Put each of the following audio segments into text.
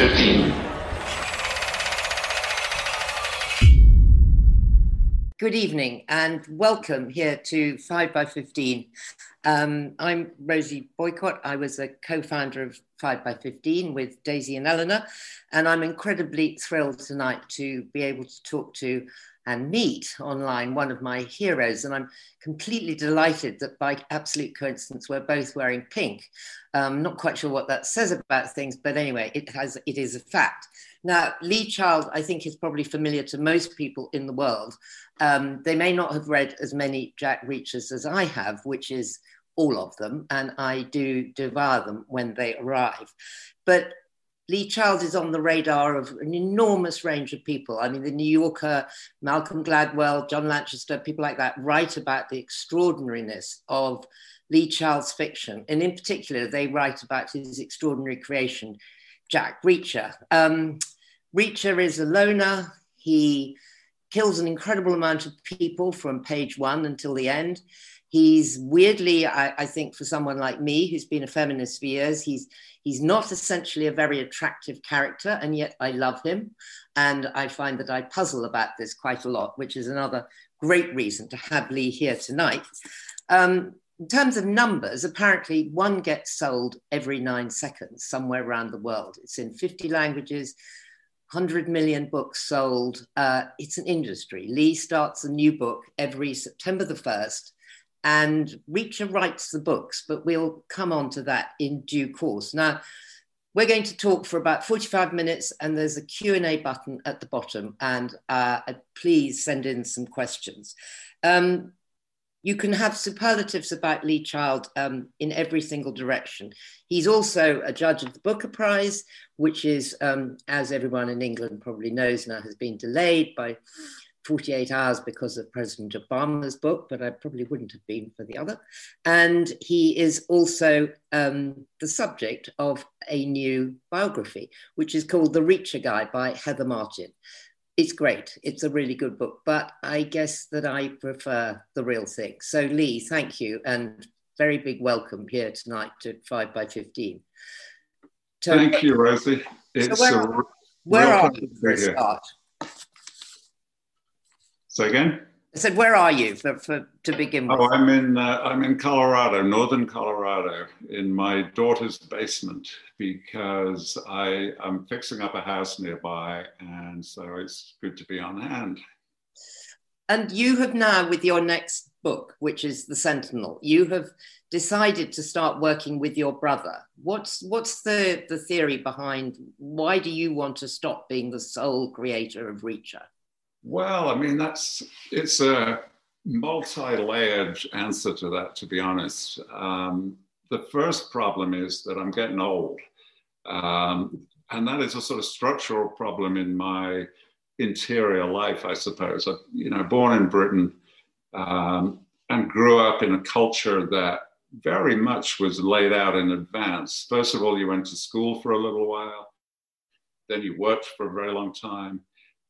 15. Good evening and welcome here to 5 by 15. Um, I'm Rosie Boycott. I was a co founder of 5 by 15 with Daisy and Eleanor, and I'm incredibly thrilled tonight to be able to talk to and meet online one of my heroes. And I'm completely delighted that by absolute coincidence, we're both wearing pink. Um, not quite sure what that says about things, but anyway, it has it is a fact. Now, Lee Child, I think, is probably familiar to most people in the world. Um, they may not have read as many Jack Reachers as I have, which is all of them, and I do devour them when they arrive. But Lee Child is on the radar of an enormous range of people. I mean, the New Yorker, Malcolm Gladwell, John Lanchester, people like that write about the extraordinariness of Lee Child's fiction. And in particular, they write about his extraordinary creation, Jack Reacher. Um, Reacher is a loner. He kills an incredible amount of people from page one until the end. He's weirdly, I, I, think, for someone like me who's been a feminist for years, he's he's not essentially a very attractive character, and yet I love him, and I find that I puzzle about this quite a lot, which is another great reason to have Lee here tonight. Um, in terms of numbers, apparently one gets sold every nine seconds somewhere around the world. It's in 50 languages. 100 million books sold. Uh, it's an industry. Lee starts a new book every September the 1st and Reacher writes the books, but we'll come on to that in due course. Now, we're going to talk for about 45 minutes and there's a Q&A button at the bottom and uh, please send in some questions. Um, you can have superlatives about Lee Child um, in every single direction. He's also a judge of the Booker Prize, which is, um, as everyone in England probably knows now, has been delayed by 48 hours because of President Obama's book, but I probably wouldn't have been for the other. And he is also um, the subject of a new biography, which is called The Reacher Guy by Heather Martin. It's great. It's a really good book, but I guess that I prefer the real thing. So, Lee, thank you and very big welcome here tonight to 5 by 15. Thank you, Rosie. It's so where, a, where are for a start? Say again. I said, where are you for, for to begin with? Oh, I'm in uh, I'm in Colorado, northern Colorado, in my daughter's basement because I am fixing up a house nearby, and so it's good to be on hand. And you have now, with your next book, which is The Sentinel, you have decided to start working with your brother. What's what's the the theory behind why do you want to stop being the sole creator of Reacher? Well, I mean, that's it's a multi-layered answer to that, to be honest. Um, the first problem is that I'm getting old, um, and that is a sort of structural problem in my interior life, I suppose. I, you know, born in Britain um, and grew up in a culture that very much was laid out in advance. First of all, you went to school for a little while, then you worked for a very long time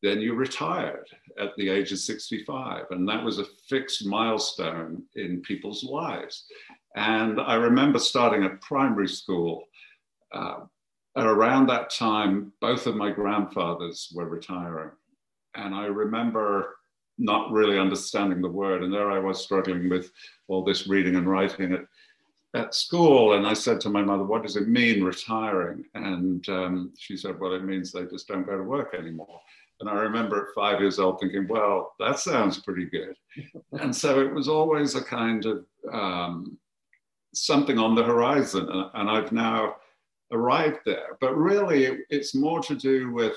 then you retired at the age of 65. And that was a fixed milestone in people's lives. And I remember starting at primary school. Uh, at around that time, both of my grandfathers were retiring. And I remember not really understanding the word. And there I was struggling with all this reading and writing at, at school. And I said to my mother, What does it mean retiring? And um, she said, Well, it means they just don't go to work anymore. And I remember at five years old thinking, well, that sounds pretty good. and so it was always a kind of um, something on the horizon. And I've now arrived there. But really, it, it's more to do with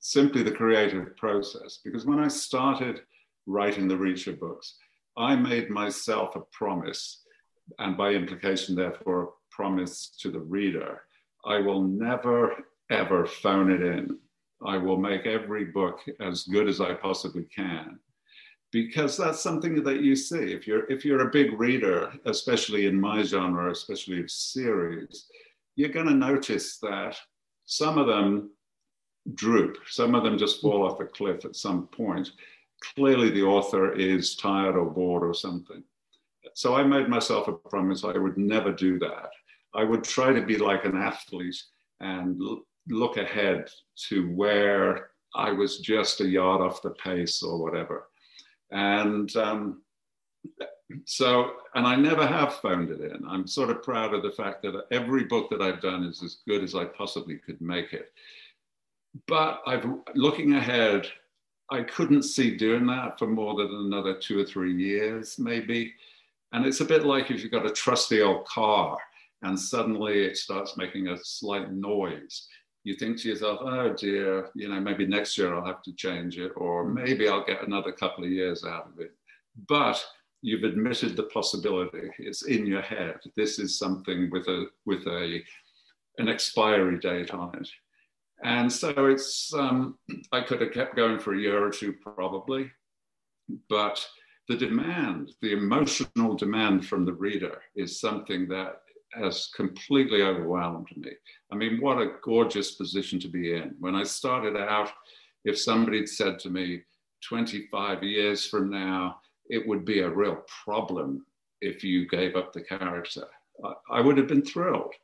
simply the creative process. Because when I started writing the Reacher books, I made myself a promise, and by implication, therefore, a promise to the reader I will never, ever phone it in. I will make every book as good as I possibly can. Because that's something that you see. If you're if you're a big reader especially in my genre especially of series you're going to notice that some of them droop. Some of them just fall off a cliff at some point. Clearly the author is tired or bored or something. So i made myself a promise i would never do that. I would try to be like an athlete and look ahead to where I was just a yard off the pace or whatever. And um, so, and I never have phoned it in. I'm sort of proud of the fact that every book that I've done is as good as I possibly could make it. But I've looking ahead, I couldn't see doing that for more than another two or three years, maybe. And it's a bit like if you've got a trusty old car and suddenly it starts making a slight noise. You think to yourself, oh dear, you know, maybe next year I'll have to change it, or maybe I'll get another couple of years out of it. But you've admitted the possibility. It's in your head. This is something with a with a an expiry date on it. And so it's um, I could have kept going for a year or two probably, but the demand, the emotional demand from the reader is something that has completely overwhelmed me. I mean, what a gorgeous position to be in. When I started out, if somebody had said to me, 25 years from now, it would be a real problem if you gave up the character, I, I would have been thrilled.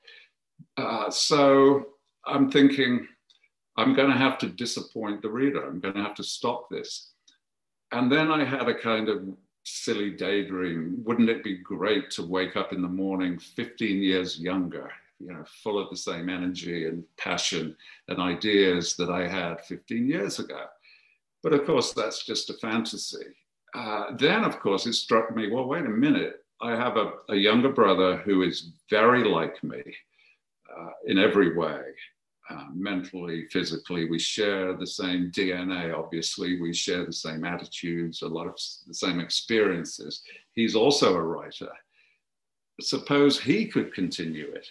Uh, so I'm thinking, I'm going to have to disappoint the reader. I'm going to have to stop this. And then I had a kind of silly daydream. Wouldn't it be great to wake up in the morning 15 years younger, you know, full of the same energy and passion and ideas that I had 15 years ago? But of course, that's just a fantasy. Uh, then, of course, it struck me well, wait a minute. I have a, a younger brother who is very like me uh, in every way. Uh, mentally, physically. We share the same DNA, obviously. We share the same attitudes, a lot of the same experiences. He's also a writer. Suppose he could continue it.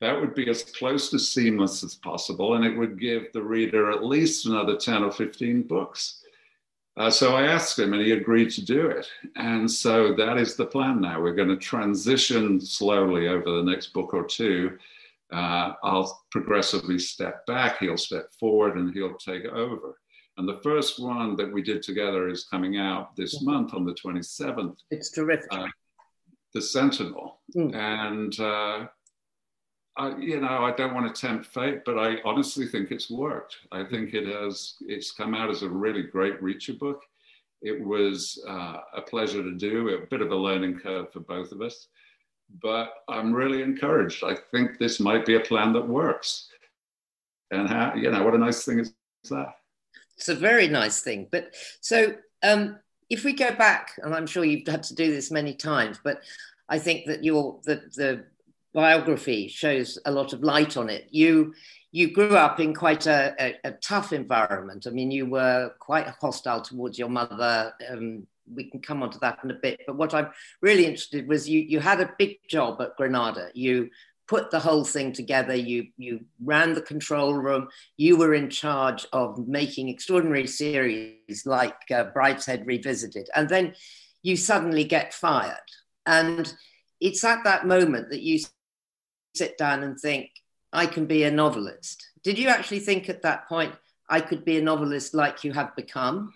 That would be as close to seamless as possible, and it would give the reader at least another 10 or 15 books. Uh, so I asked him, and he agreed to do it. And so that is the plan now. We're going to transition slowly over the next book or two uh, I'll progressively step back, he'll step forward, and he'll take over. And the first one that we did together is coming out this mm-hmm. month on the 27th. It's terrific. Uh, the Sentinel. Mm. And, uh, I, you know, I don't want to tempt fate, but I honestly think it's worked. I think it has, it's come out as a really great Reacher book. It was uh, a pleasure to do, a bit of a learning curve for both of us but I'm really encouraged. I think this might be a plan that works. And how, you know, what a nice thing is that. It's a very nice thing. But so um, if we go back, and I'm sure you've had to do this many times, but I think that your the, the biography shows a lot of light on it. You you grew up in quite a, a, a tough environment. I mean, you were quite hostile towards your mother. Um, we can come on to that in a bit. But what I'm really interested was you you had a big job at Granada. You put the whole thing together. You you ran the control room. You were in charge of making extraordinary series like uh, Brideshead Revisited, and then you suddenly get fired. And it's at that moment that you sit down and think, I can be a novelist. Did you actually think at that point I could be a novelist like you have become?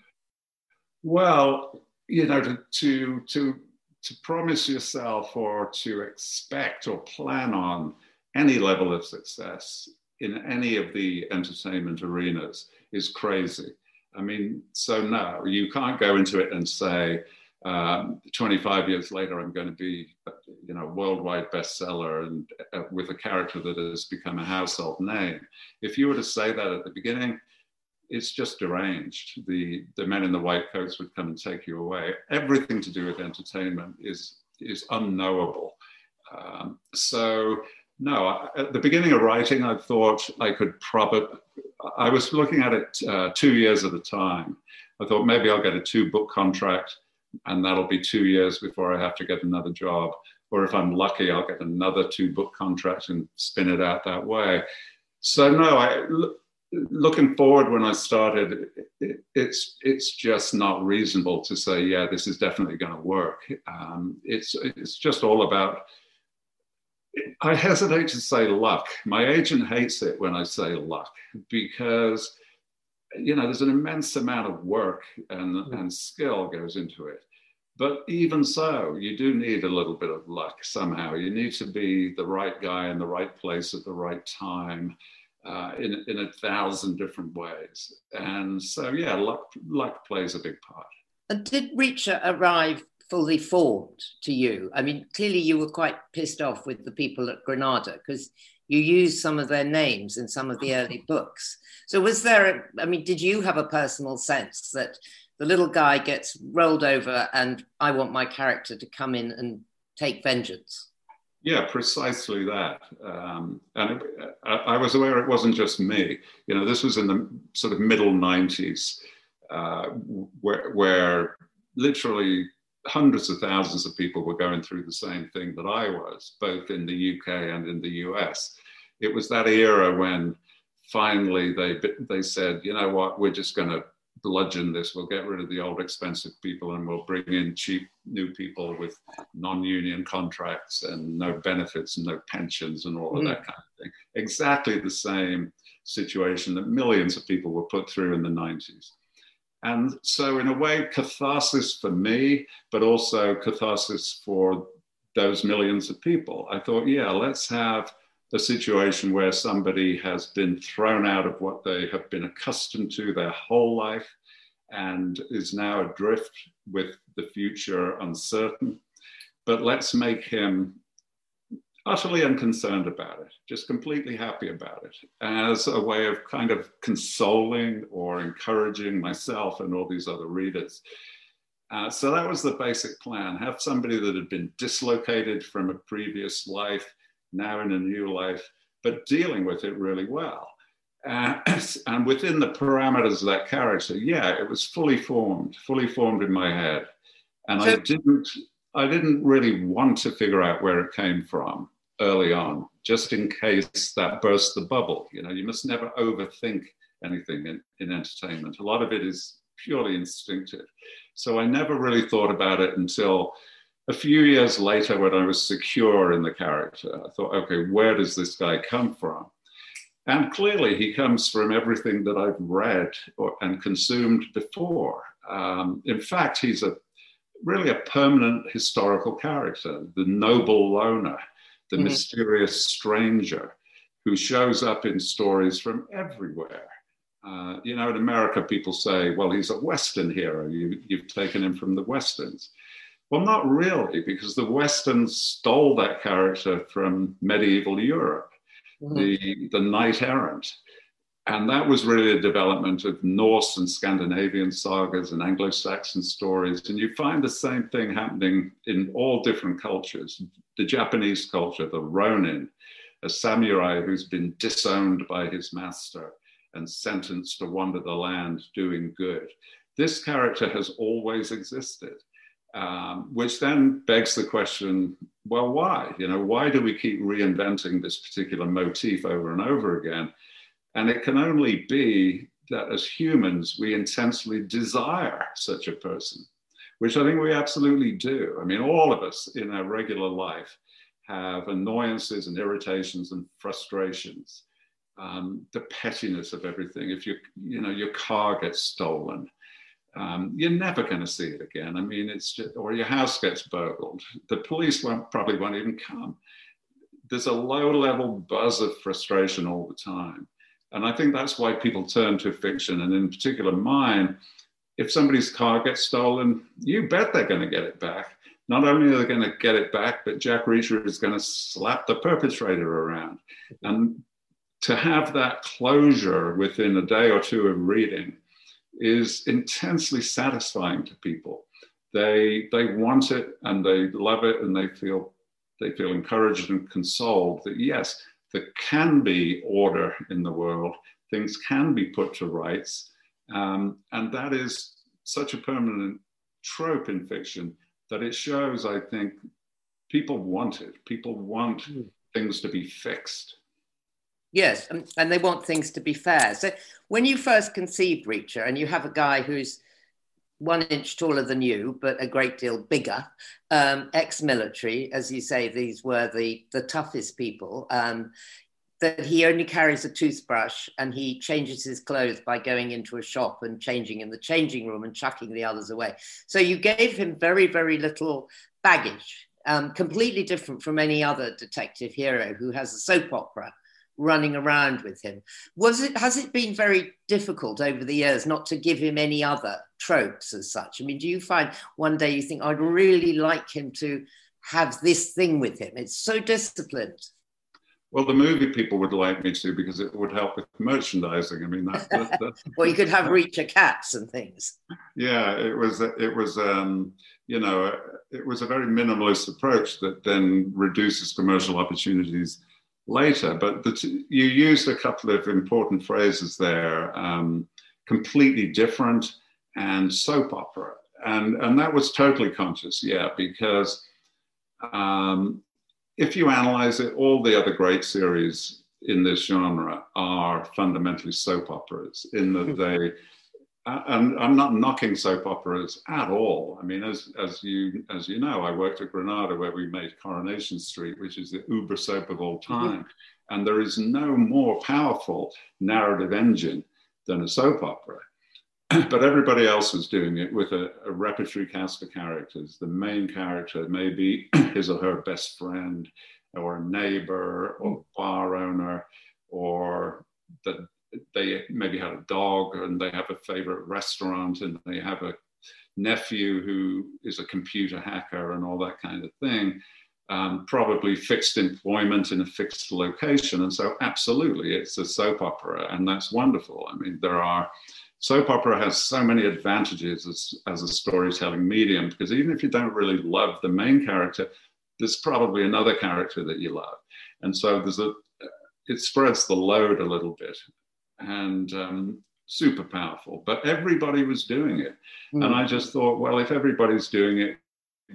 Well, you know, to, to, to, to promise yourself or to expect or plan on any level of success in any of the entertainment arenas is crazy. I mean, so no, you can't go into it and say, um, 25 years later, I'm going to be, you know, worldwide bestseller and uh, with a character that has become a household name. If you were to say that at the beginning, it's just deranged. The, the men in the white coats would come and take you away. Everything to do with entertainment is, is unknowable. Um, so, no, at the beginning of writing, I thought I could probably, I was looking at it uh, two years at a time. I thought maybe I'll get a two book contract and that'll be two years before I have to get another job. Or if I'm lucky, I'll get another two book contract and spin it out that way. So, no, I, looking forward when I started, it, it's it's just not reasonable to say, yeah, this is definitely going to work. Um, it's it's just all about. I hesitate to say luck. My agent hates it when I say luck because you know there's an immense amount of work and, mm. and skill goes into it. But even so, you do need a little bit of luck somehow. You need to be the right guy in the right place at the right time uh, in, in a thousand different ways. And so, yeah, luck, luck plays a big part. And did Reacher arrive fully formed to you? I mean, clearly you were quite pissed off with the people at Granada because you used some of their names in some of the early books. So, was there, a, I mean, did you have a personal sense that the little guy gets rolled over and I want my character to come in and take vengeance? Yeah, precisely that. Um, and it, I, was aware it wasn't just me. You know, this was in the sort of middle 90s, uh, where, where literally hundreds of thousands of people were going through the same thing that I was, both in the UK and in the US. It was that era when finally they, they said, you know what, we're just going to bludgeon this. We'll get rid of the old expensive people and we'll bring in cheap new people with non-union contracts and no benefits and no pensions and all of mm. that kind of thing. Exactly the same situation that millions of people were put through in the 90s. And so, in a way, catharsis for me, but also catharsis for those millions of people. I thought, yeah, let's have a situation where somebody has been thrown out of what they have been accustomed to their whole life and is now adrift with the future uncertain. But let's make him utterly unconcerned about it, just completely happy about it, as a way of kind of consoling or encouraging myself and all these other readers. Uh, so that was the basic plan have somebody that had been dislocated from a previous life now in a new life, but dealing with it really well. Uh, and within the parameters of that character, yeah, it was fully formed, fully formed in my head. And so, I didn't, I didn't really want to figure out where it came from early on, just in case that burst the bubble. You know, you must never overthink anything in, in entertainment. A lot of it is purely instinctive. So I never really thought about it until a few years later when I was secure in the character, I thought, okay, where does this guy come from? And clearly, he comes from everything that I've read or, and consumed before. Um, in fact, he's a really a permanent historical character, the noble loner, the mm-hmm. mysterious stranger who shows up in stories from everywhere. Uh, you know, in America, people say, well, he's a Western hero. You, you've taken him from the Westerns. Well, not really, because the Westerns stole that character from medieval Europe, mm-hmm. the, the knight errant. And that was really a development of Norse and Scandinavian sagas and Anglo Saxon stories. And you find the same thing happening in all different cultures. The Japanese culture, the Ronin, a samurai who's been disowned by his master and sentenced to wander the land doing good. This character has always existed um, which then begs the question well, why? You know, why do we keep reinventing this particular motif over and over again? And it can only be that as humans, we intensely desire such a person, which I think we absolutely do. I mean, all of us in our regular life have annoyances and irritations and frustrations. Um, the pettiness of everything. If you, you know, your car gets stolen, um, you're never going to see it again. I mean, it's just, or your house gets burgled. The police won't probably won't even come. There's a low level buzz of frustration all the time. And I think that's why people turn to fiction. And in particular, mine, if somebody's car gets stolen, you bet they're going to get it back. Not only are they going to get it back, but Jack Reacher is going to slap the perpetrator around. And to have that closure within a day or two of reading, is intensely satisfying to people. They, they want it and they love it and they feel, they feel encouraged and consoled that yes, there can be order in the world, things can be put to rights. Um, and that is such a permanent trope in fiction that it shows, I think, people want it. People want mm. things to be fixed. Yes, and, and they want things to be fair. So when you first conceived Reacher, and you have a guy who's one inch taller than you, but a great deal bigger, um, ex-military, as you say, these were the the toughest people. Um, that he only carries a toothbrush and he changes his clothes by going into a shop and changing in the changing room and chucking the others away. So you gave him very, very little baggage, um, completely different from any other detective hero who has a soap opera running around with him. Was it has it been very difficult over the years not to give him any other tropes as such? I mean, do you find one day you think I'd really like him to have this thing with him? It's so disciplined. Well, the movie people would like me to because it would help with merchandising. I mean, that, that, that well, you could have Reacher cats and things. Yeah, it was it was um, you know it was a very minimalist approach that then reduces commercial opportunities later. But you used a couple of important phrases there: um, completely different and soap opera, and and that was totally conscious, yeah, because. Um, if you analyze it, all the other great series in this genre are fundamentally soap operas in that hmm. they and I'm not knocking soap operas at all. I mean, as as you as you know, I worked at Granada where we made Coronation Street, which is the uber soap of all mm-hmm. time, mm-hmm. and there is no more powerful narrative engine than a soap opera. but everybody else was doing it with a, a, repertory cast of characters. The main character may be his or her best friend, or a neighbor, or bar owner, or that they maybe had a dog and they have a favorite restaurant and they have a nephew who is a computer hacker and all that kind of thing. Um, probably fixed employment in a fixed location. And so, absolutely, it's a soap opera, and that's wonderful. I mean, there are soap opera has so many advantages as, as a storytelling medium because even if you don't really love the main character, there's probably another character that you love. And so there's a, it spreads the load a little bit and um, super powerful. But everybody was doing it. Mm. And I just thought, well, if everybody's doing it,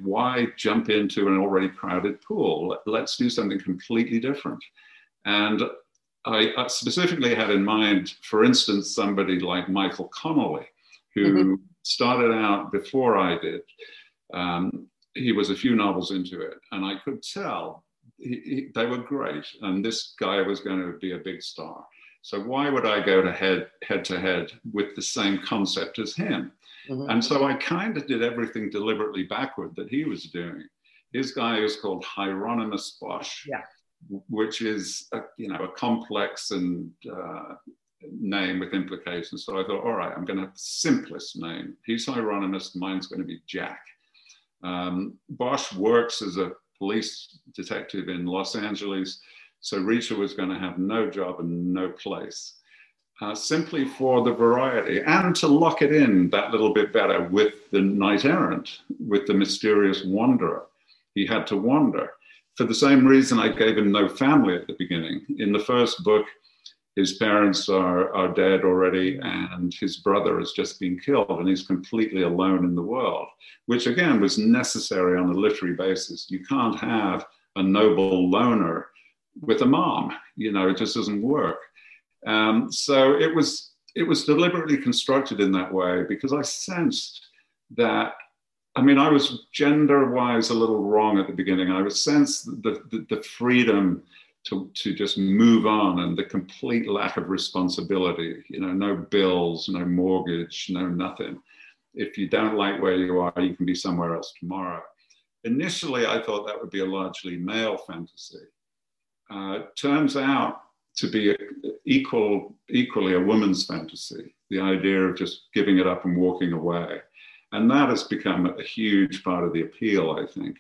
why jump into an already crowded pool? Let's do something completely different. And I specifically had in mind, for instance, somebody like Michael Connelly, who mm-hmm. started out before I did. Um, he was a few novels into it, and I could tell he, he, they were great, and this guy was going to be a big star. So why would I go to head head to head with the same concept as him? Mm-hmm. And so I kind of did everything deliberately backward that he was doing. His guy is called Hieronymus Bosch. Yeah which is a, you know a complex and uh, name with implications. So I thought, all right, I'm going to have the simplest name. He's Hieronymus, mine's going to be Jack. Um, Bosch works as a police detective in Los Angeles, so Reacher was going to have no job and no place. Uh, simply for the variety and to lock it in that little bit better with the knight errant, with the mysterious wanderer. He had to wander for the same reason I gave him no family at the beginning. In the first book, his parents are, are dead already, and his brother has just been killed, and he's completely alone in the world, which again was necessary on a literary basis. You can't have a noble loner with a mom, you know, it just doesn't work. Um, so it was it was deliberately constructed in that way because I sensed that I mean, I was gender wise a little wrong at the beginning. I was sensed the, the, the, freedom to, to just move on and the complete lack of responsibility. You know, no bills, no mortgage, no nothing. If you don't like where you are, you can be somewhere else tomorrow. Initially, I thought that would be a largely male fantasy. Uh, turns out to be a, equal, equally a woman's fantasy. The idea of just giving it up and walking away and that has become a huge part of the appeal, I think.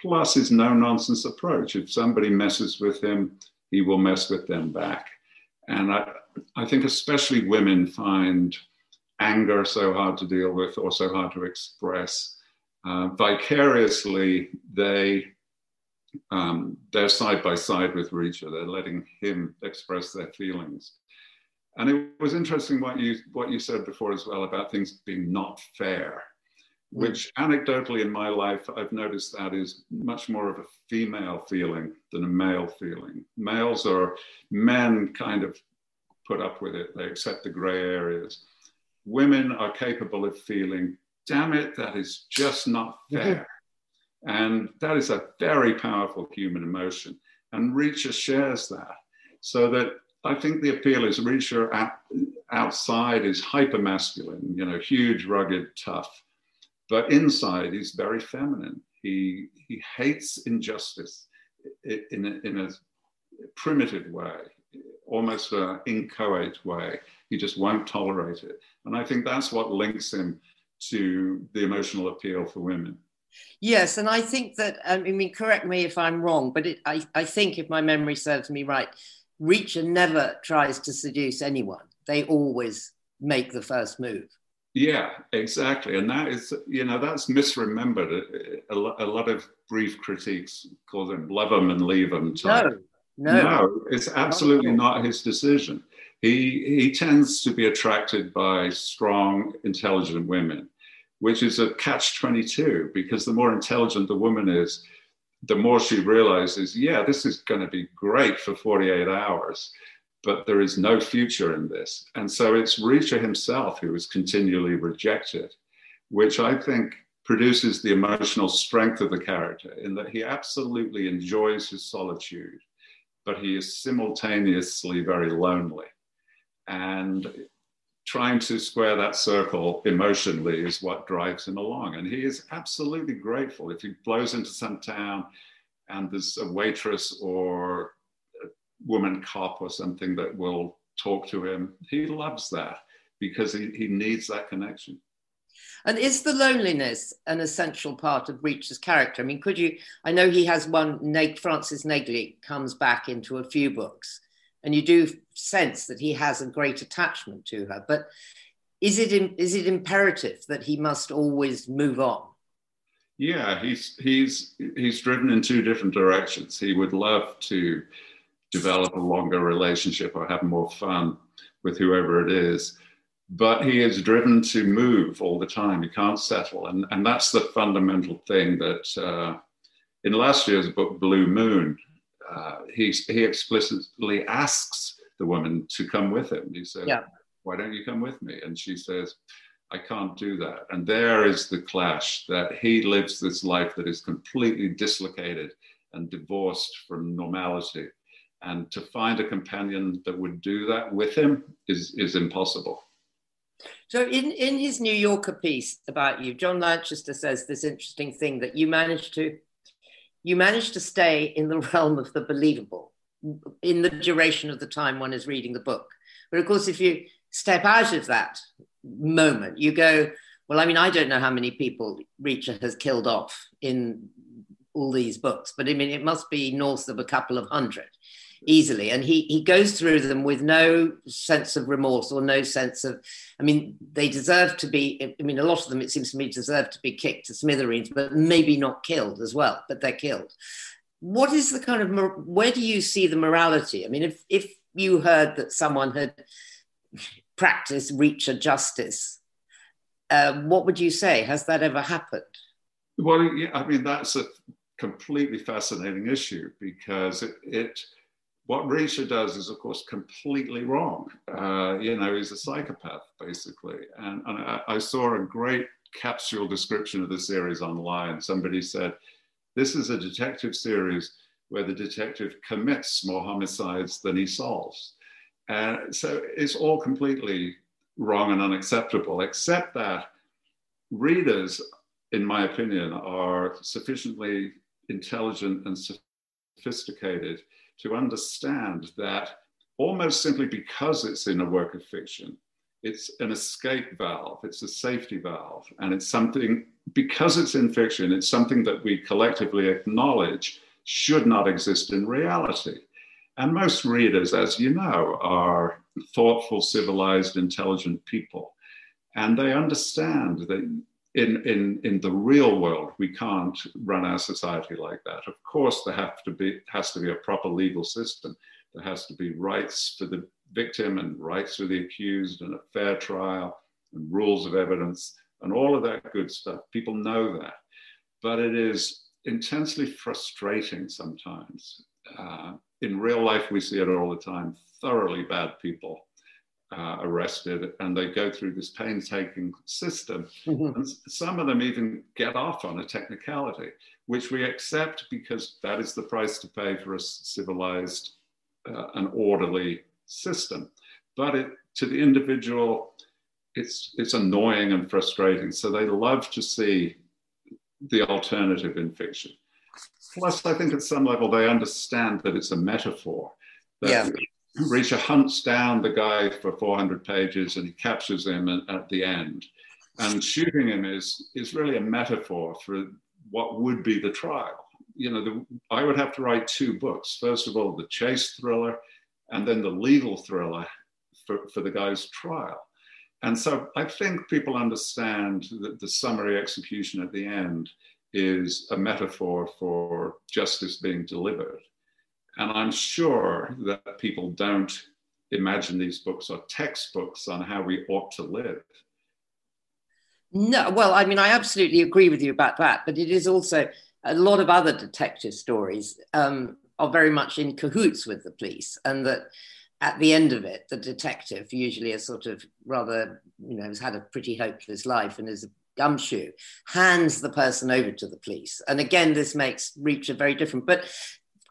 Plus his no nonsense approach. If somebody messes with him, he will mess with them back. And I, I think especially women find anger so hard to deal with or so hard to express. Uh, vicariously, they um, they're side by side with Reacher. They're letting him express their feelings. And it was interesting what you what you said before as well about things being not fair, mm. which anecdotally in my life I've noticed that is much more of a female feeling than a male feeling. Males are men kind of put up with it; they accept the grey areas. Women are capable of feeling, damn it, that is just not fair. And that is a very powerful human emotion. And Reacher shares that. So that I think the appeal is Reacher outside is hyper masculine, you know, huge, rugged, tough, but inside he's very feminine. He he hates injustice in a, in a primitive way. almost an inchoate way. He just won't tolerate it. And I think that's what links him to the emotional appeal for women. Yes, and I think that, um, I mean, correct me if I'm wrong, but it, I, I think if my memory serves me right, Reacher never tries to seduce anyone. They always make the first move. Yeah, exactly. And that is, you know, that's misremembered. A, lot of brief critiques call them love them and leave them. No, no. No, it's absolutely not his decision. He, he tends to be attracted by strong, intelligent women, which is a catch 22 because the more intelligent the woman is, the more she realizes, yeah, this is going to be great for 48 hours, but there is no future in this. And so it's Reacher himself who is continually rejected, which I think produces the emotional strength of the character in that he absolutely enjoys his solitude, but he is simultaneously very lonely. And trying to square that circle emotionally is what drives him along. And he is absolutely grateful if he blows into some town and there's a waitress or a woman cop or something that will talk to him. He loves that because he, he needs that connection. And is the loneliness an essential part of Reacher's character? I mean, could you? I know he has one. Frances Neagley comes back into a few books, and you do sense that he has a great attachment to her. But is it is it imperative that he must always move on? Yeah, he's he's he's driven in two different directions. He would love to develop a longer relationship or have more fun with whoever it is, but he is driven to move all the time. He can't settle, and and that's the fundamental thing that. Uh, in last year's book, Blue Moon, uh, he, he explicitly asks the woman to come with him. He says, yeah. Why don't you come with me? And she says, I can't do that. And there is the clash that he lives this life that is completely dislocated and divorced from normality. And to find a companion that would do that with him is, is impossible. So, in, in his New Yorker piece about you, John Lanchester says this interesting thing that you managed to you manage to stay in the realm of the believable in the duration of the time one is reading the book. But of course, if you step out of that moment, you go, well, I mean, I don't know how many people Reacher has killed off in all these books, but I mean, it must be north of a couple of hundred easily. And he, he goes through them with no sense of remorse or no sense of, I mean, they deserve to be, I mean, a lot of them, it seems to me, deserve to be kicked to smithereens, but maybe not killed as well, but they're killed. What is the kind of, where do you see the morality? I mean, if, if you heard that someone had practiced Reacher justice, uh, what would you say? Has that ever happened? Well, yeah, I mean, that's a completely fascinating issue because it, it what Reacher does is, of course, completely wrong. Uh, you know, he's a psychopath, basically. And, and I, I, saw a great capsule description of the series online. Somebody said, This is a detective series where the detective commits more homicides than he solves. And so it's all completely wrong and unacceptable, except that readers, in my opinion, are sufficiently intelligent and sophisticated to understand that almost simply because it's in a work of fiction, it's an escape valve, it's a safety valve, and it's something, because it's in fiction, it's something that we collectively acknowledge should not exist in reality. And most readers, as you know, are thoughtful, civilized, intelligent people. And they understand that in, in, in the real world, we can't run our society like that. Of course, there have to be, has to be a proper legal system. There has to be rights for the victim and rights for the accused and a fair trial and rules of evidence and all of that good stuff. People know that. But it is intensely frustrating sometimes. Uh, in real life, we see it all the time thoroughly bad people uh, arrested and they go through this painstaking system. Mm-hmm. And some of them even get off on a technicality, which we accept because that is the price to pay for a civilized uh, and orderly system. But it, to the individual, it's, it's annoying and frustrating. So they love to see the alternative in fiction. Plus, I think at some level they understand that it's a metaphor. That yeah Reacher hunts down the guy for 400 pages and he captures him at the end. And shooting him is, is really a metaphor for what would be the trial. You know, the, I would have to write two books. First of all, the chase thriller, and then the legal thriller for, for the guy's trial. And so I think people understand that the summary execution at the end is a metaphor for justice being delivered. And I'm sure that people don't imagine these books are textbooks on how we ought to live. No, well, I mean, I absolutely agree with you about that, but it is also a lot of other detective stories um, are very much in cahoots with the police, and that at the end of it, the detective, usually a sort of rather, you know, has had a pretty hopeless life and is a gumshoe, hands the person over to the police. And again, this makes Reacher very different. But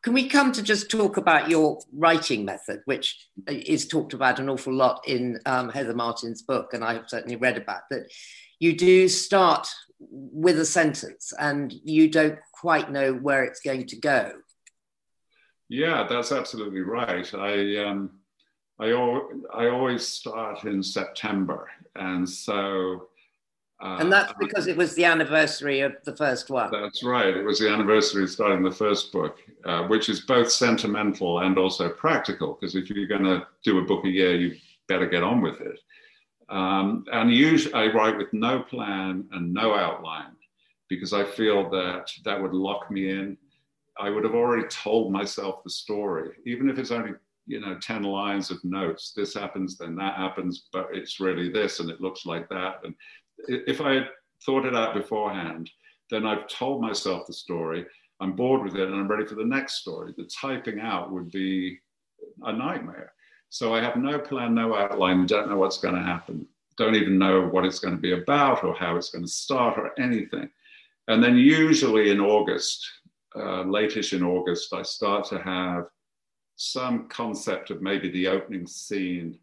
can we come to just talk about your writing method, which is talked about an awful lot in um, Heather Martin's book, and I've certainly read about that. You do start with a sentence, and you don't quite know where it's going to go. Yeah, that's absolutely right. I um, I, I always start in September, and so uh, and that's because it was the anniversary of the first one. That's right. It was the anniversary of starting the first book, uh, which is both sentimental and also practical. Because if you're going to do a book a year, you better get on with it. Um, and usually, I write with no plan and no outline because I feel that that would lock me in. I would have already told myself the story, even if it's only you know 10 lines of notes. This happens, then that happens, but it's really this, and it looks like that, and if I had thought it out beforehand, then I've told myself the story. I'm bored with it and I'm ready for the next story. The typing out would be a nightmare. So I have no plan, no outline, don't know what's going to happen, don't even know what it's going to be about or how it's going to start or anything. And then usually in August, uh, latish in August, I start to have some concept of maybe the opening scene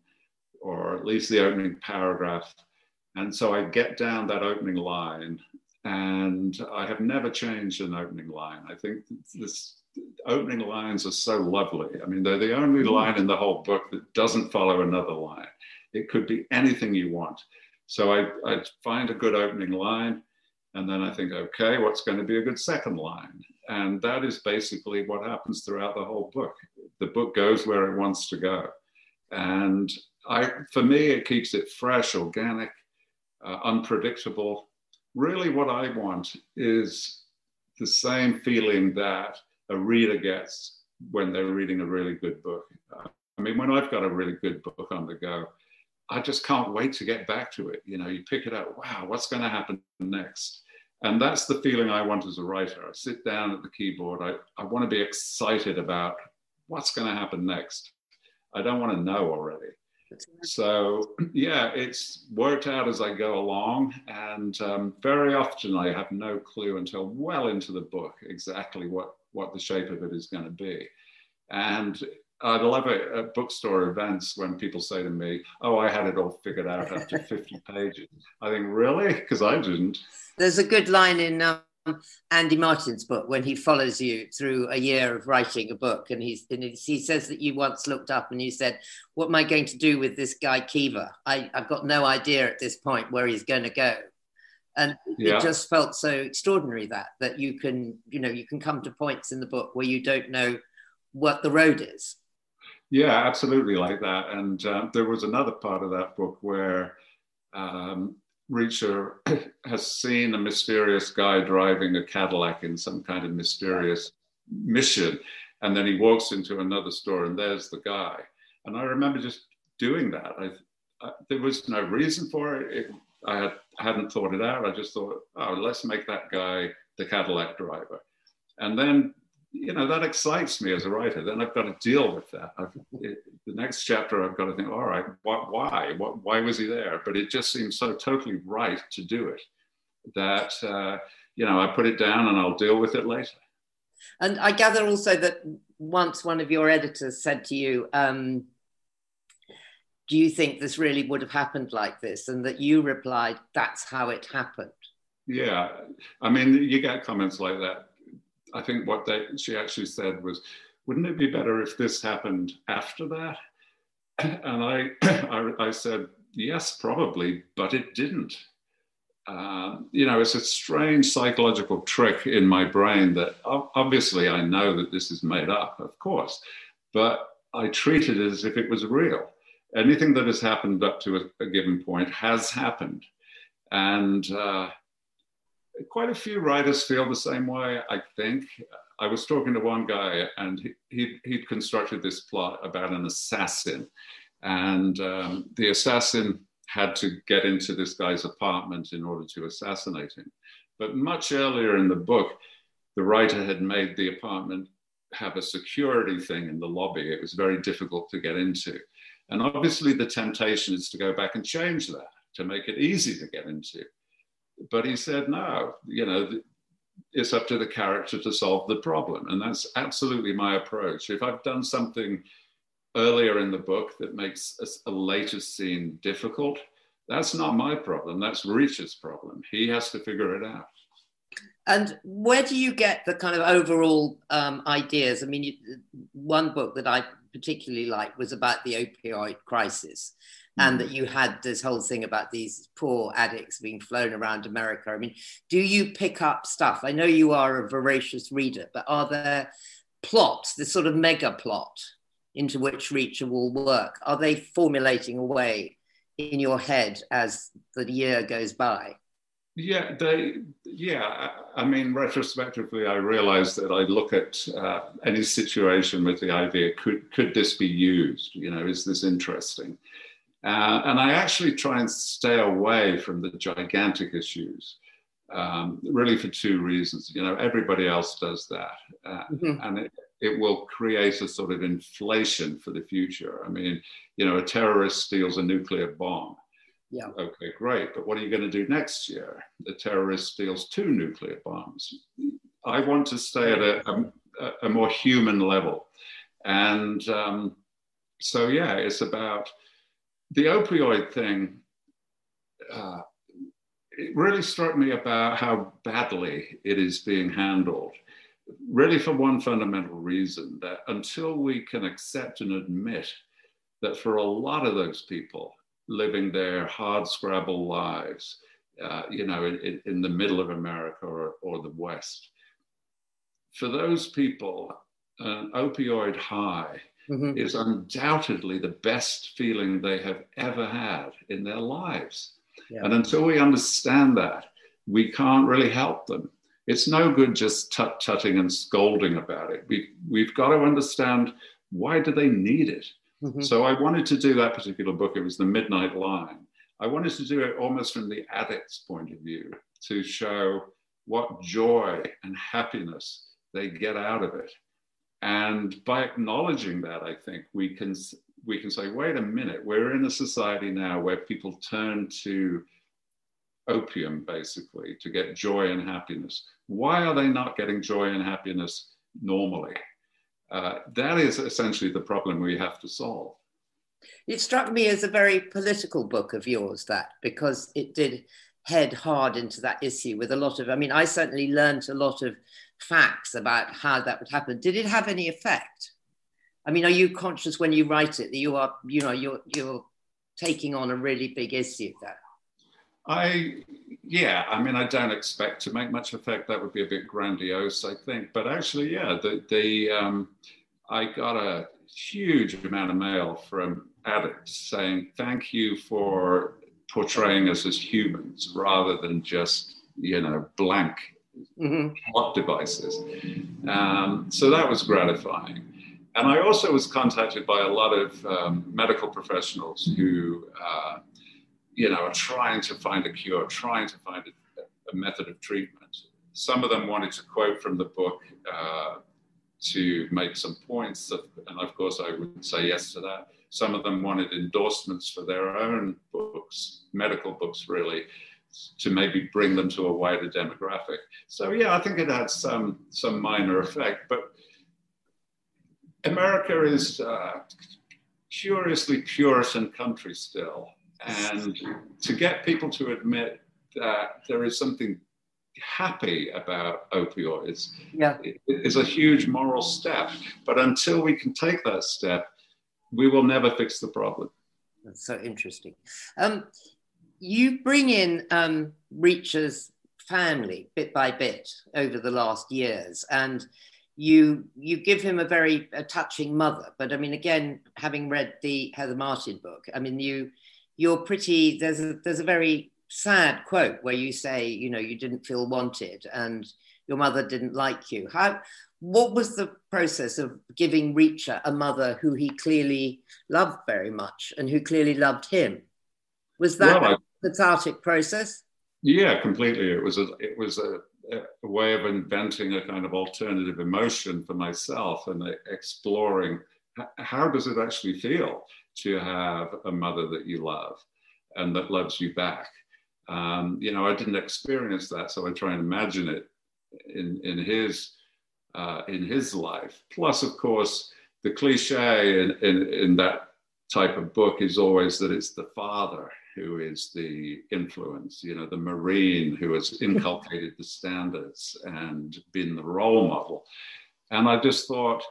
or at least the opening paragraph and so I get down that opening line, and I have never changed an opening line. I think this opening lines are so lovely. I mean, they're the only mm. line in the whole book that doesn't follow another line. It could be anything you want. So I, I find a good opening line, and then I think, okay, what's going to be a good second line? And that is basically what happens throughout the whole book. The book goes where it wants to go. And I, for me, it keeps it fresh, organic, uh, unpredictable. Really, what I want is the same feeling that a reader gets when they're reading a really good book. Uh, I mean, when I've got a really good book on the go, I just can't wait to get back to it. You know, you pick it up, wow, what's going to happen next? And that's the feeling I want as a writer. I sit down at the keyboard, I, I want to be excited about what's going to happen next. I don't want to know already. So yeah, it's worked out as I go along, and um, very often I have no clue until well into the book exactly what what the shape of it is going to be. And I love it at bookstore events when people say to me, "Oh, I had it all figured out after 50 pages." I think, really? Because I didn't. There's a good line in. Um Andy Martin's book when he follows you through a year of writing a book. And, he's, and he says that you once looked up and you said, What am I going to do with this guy, Keever? I, have got no idea at this point where he's going to go. And yeah. it just felt so extraordinary that that you can, you know, you can come to points in the book where you don't know what the road is. Yeah, absolutely like that. And uh, there was another part of that book where um, Reacher has seen a mysterious guy driving a Cadillac in some kind of mysterious mission. And then he walks into another store and there's the guy. And I remember just doing that. I, I, there was no reason for it. it I, had, hadn't thought it out. I just thought, oh, let's make that guy the Cadillac driver. And then you know that excites me as a writer. Then i've got to deal with that. It, the next chapter i've got to think all right what, why? What, why was he there? But it just seems so totally right to do it that uh, you know i put it down and i'll deal with it later. And i gather also that once one of your editors said to you um, do you think this really would have happened like this? and that you replied that's how it happened. Yeah. I mean you get comments like that I think what they, she actually said was, wouldn't it be better if this happened after that? and I, I, I said, yes, probably, but it didn't. Uh, you know, it's a strange psychological trick in my brain that obviously I know that this is made up, of course, but I treat it as if it was real. Anything that has happened up to a, a given point has happened. And uh, quite a few writers feel the same way, I think. I was talking to one guy and he, he, he'd constructed this plot about an assassin. And um, the assassin had to get into this guy's apartment in order to assassinate him. But much earlier in the book, the writer had made the apartment have a security thing in the lobby. It was very difficult to get into. And obviously, the temptation is to go back and change that to make it easy to get into. But he said, no, you know, it's up to the character to solve the problem. And that's absolutely my approach. If I've done something earlier in the book that makes a, a later scene difficult, that's not my problem. That's Reacher's problem. He has to figure it out. And where do you get the kind of overall um, ideas? I mean, you, one book that I particularly liked was about the opioid crisis. And that you had this whole thing about these poor addicts being flown around America. I mean, do you pick up stuff? I know you are a voracious reader, but are there plots, this sort of mega plot into which Reacher will work? Are they formulating away in your head as the year goes by? Yeah, they. Yeah, I mean, retrospectively, I realized that I look at uh, any situation with the idea: could could this be used? You know, is this interesting? Uh, and I actually try and stay away from the gigantic issues, um, really for two reasons. You know, everybody else does that, uh, mm-hmm. and it, it will create a sort of inflation for the future. I mean, you know, a terrorist steals a nuclear bomb. Yeah. Okay, great. But what are you going to do next year? The terrorist steals two nuclear bombs. I want to stay at a, a, a more human level. And um, so, yeah, it's about the opioid thing. Uh, it really struck me about how badly it is being handled really for one fundamental reason that until we can accept and admit that for a lot of those people living their hard scrabble lives, uh, you know, in, in, the middle of America or, or the West, for those people, an opioid high mm-hmm. is undoubtedly the best feeling they have ever had in their lives. Yeah. And until we understand that, we can't really help them it's no good just tut tutting and scolding about it. We, we've got to understand why do they need it? Mm-hmm. So I wanted to do that particular book. It was The Midnight Line. I wanted to do it almost from the addict's point of view to show what joy and happiness they get out of it. And by acknowledging that, I think we can we can say, wait a minute, we're in a society now where people turn to opium basically to get joy and happiness. Why are they not getting joy and happiness normally? Uh, that is essentially the problem we have to solve. It struck me as a very political book of yours, that because it did head hard into that issue with a lot of, I mean, I certainly learned a lot of facts about how that would happen. Did it have any effect? I mean, are you conscious when you write it that you are, you know, you're, you're taking on a really big issue there? I, yeah, I mean, I don't expect to make much effect. That would be a bit grandiose, I think. But actually, yeah, the, the um, I got a huge amount of mail from addicts saying thank you for portraying us as humans rather than just you know blank mm-hmm. devices. Um, so that was gratifying. And I also was contacted by a lot of um, medical professionals who. Uh, you know, are trying to find a cure, trying to find a, a method of treatment. Some of them wanted to quote from the book uh, to make some points, and of course, I would say yes to that. Some of them wanted endorsements for their own books, medical books, really, to maybe bring them to a wider demographic. So yeah, I think it had some some minor effect, but America is uh, curiously Puritan country still and to get people to admit that there is something happy about opioids yeah. is a huge moral step. But until we can take that step, we will never fix the problem. That's so interesting. Um, you bring in um, Reacher's family bit by bit over the last years, and you you give him a very a touching mother. But I mean, again, having read the Heather Martin book, I mean, you you're pretty. There's a there's a very sad quote where you say, you know, you didn't feel wanted and your mother didn't like you. How what was the process of giving Reacher a mother who he clearly loved very much and who clearly loved him? Was that well, cathartic process? Yeah, completely. It was a it was a, a, way of inventing a kind of alternative emotion for myself and exploring how does it actually feel to have a mother that you love and that loves you back. Um, you know, I didn't experience that, so I try and imagine it in in his uh, in his life. Plus, of course, the cliche in, in, in that type of book is always that it's the father who is the influence, you know, the Marine who has inculcated the standards and been the role model. And I just thought,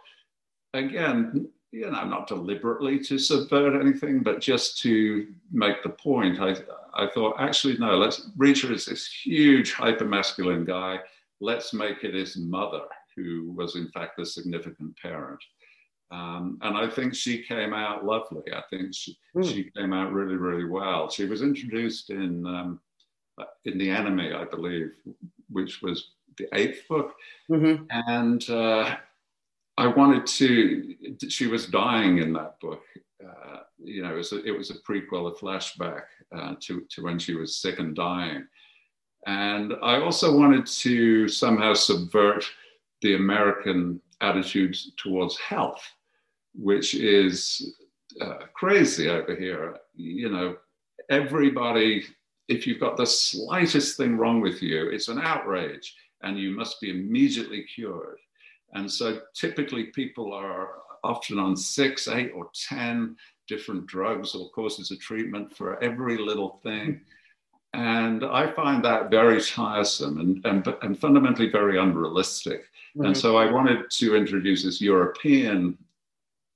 again, you know, not deliberately to subvert anything, but just to make the point, I, I thought, actually, no, let's, Reacher is this huge hypermasculine guy. Let's make it his mother who was in fact a significant parent. Um, and I think she came out lovely. I think she, mm. she came out really, really well. She was introduced in um, in the Enemy, I believe, which was the eighth book, mm-hmm. and uh, I wanted to. She was dying in that book. Uh, you know, it was a, it was a prequel, a flashback uh, to to when she was sick and dying, and I also wanted to somehow subvert the American attitudes towards health, which is uh, crazy over here. You know, everybody, if you've got the slightest thing wrong with you, it's an outrage and you must be immediately cured. And so typically people are often on six, eight, or 10 different drugs or courses of treatment for every little thing. And I find that very tiresome and, and, and fundamentally very unrealistic. Mm-hmm. And so I wanted to introduce this European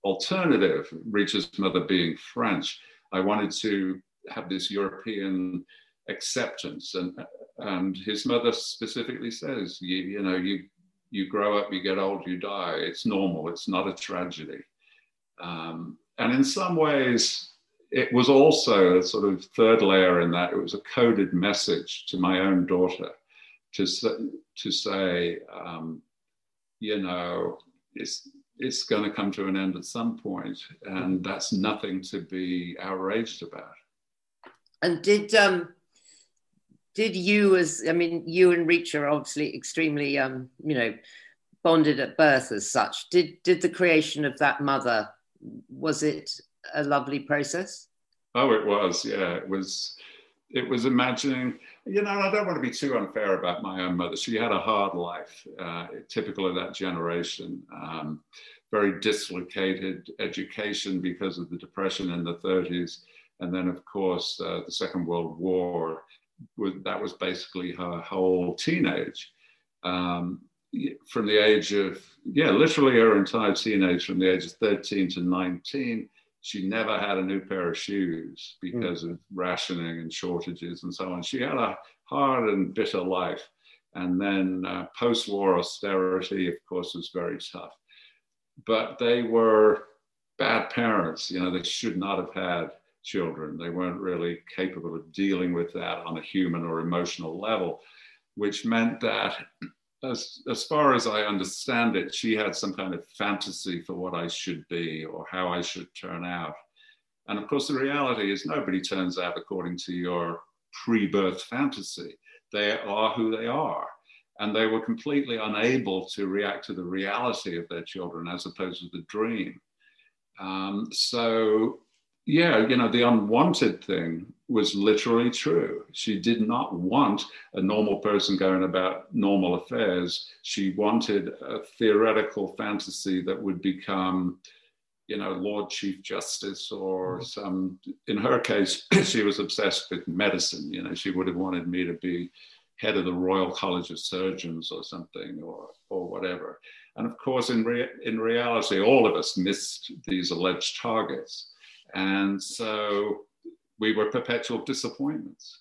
alternative, Reacher's mother being French. I wanted to have this European acceptance. And, and his mother specifically says, you, you know, you, you grow up, you get old, you die. It's normal, it's not a tragedy. Um, and in some ways, it was also a sort of third layer in that it was a coded message to my own daughter to, to say, um, you know, it's it's going to come to an end at some point, and that's nothing to be outraged about. And did um, did you, as I mean, you and Reacher are obviously extremely, um, you know, bonded at birth as such. Did did the creation of that mother was it a lovely process? Oh, it was. Yeah, it was. It was imagining you know, I don't want to be too unfair about my own mother. She had a hard life, uh, typical of that generation. Um, very dislocated education because of the depression in the 30s, and then, of course, uh, the Second World War. that was basically her whole teenage. Um, from the age of, yeah, literally her entire teenage, from the age of 13 to 19, she never had a new pair of shoes because mm. of rationing and shortages and so on. She had a hard and bitter life. And then uh, post war austerity, of course, was very tough. But they were bad parents. You know, they should not have had children. They weren't really capable of dealing with that on a human or emotional level, which meant that as, as far as I understand it, she had some kind of fantasy for what I should be or how I should turn out. And of course, the reality is nobody turns out according to your pre birth fantasy. They are who they are. And they were completely unable to react to the reality of their children as opposed to the dream. Um, so yeah, you know, the unwanted thing was literally true. She did not want a normal person going about normal affairs. She wanted a theoretical fantasy that would become, you know, Lord Chief Justice or mm-hmm. some, in her case, she was obsessed with medicine. You know, she would have wanted me to be head of the Royal College of Surgeons or something or, or whatever. And of course, in, rea- in reality, all of us missed these alleged targets. And so we were perpetual disappointments.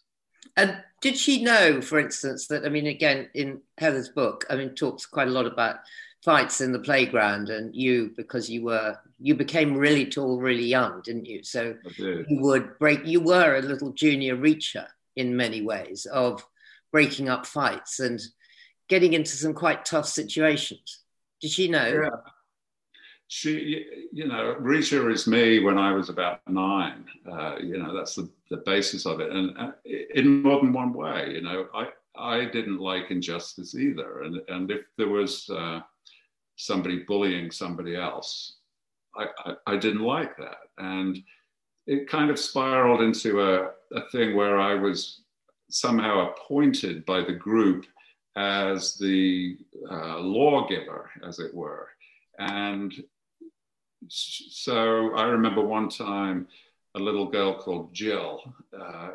And did she know, for instance, that I mean, again, in Heather's book, I mean, talks quite a lot about fights in the playground, and you because you were you became really tall, really young, didn't you? So did. you would break. You were a little junior reacher in many ways of breaking up fights and getting into some quite tough situations. Did she know? Yeah she, you know, Reacher is me when I was about nine. Uh, you know, that's the, the basis of it. And uh, in more than one way, you know, I, I didn't like injustice either. And, and if there was uh, somebody bullying somebody else, I, I, I, didn't like that. And it kind of spiraled into a, a thing where I was somehow appointed by the group as the uh, lawgiver, as it were. And so I remember one time a little girl called Jill uh,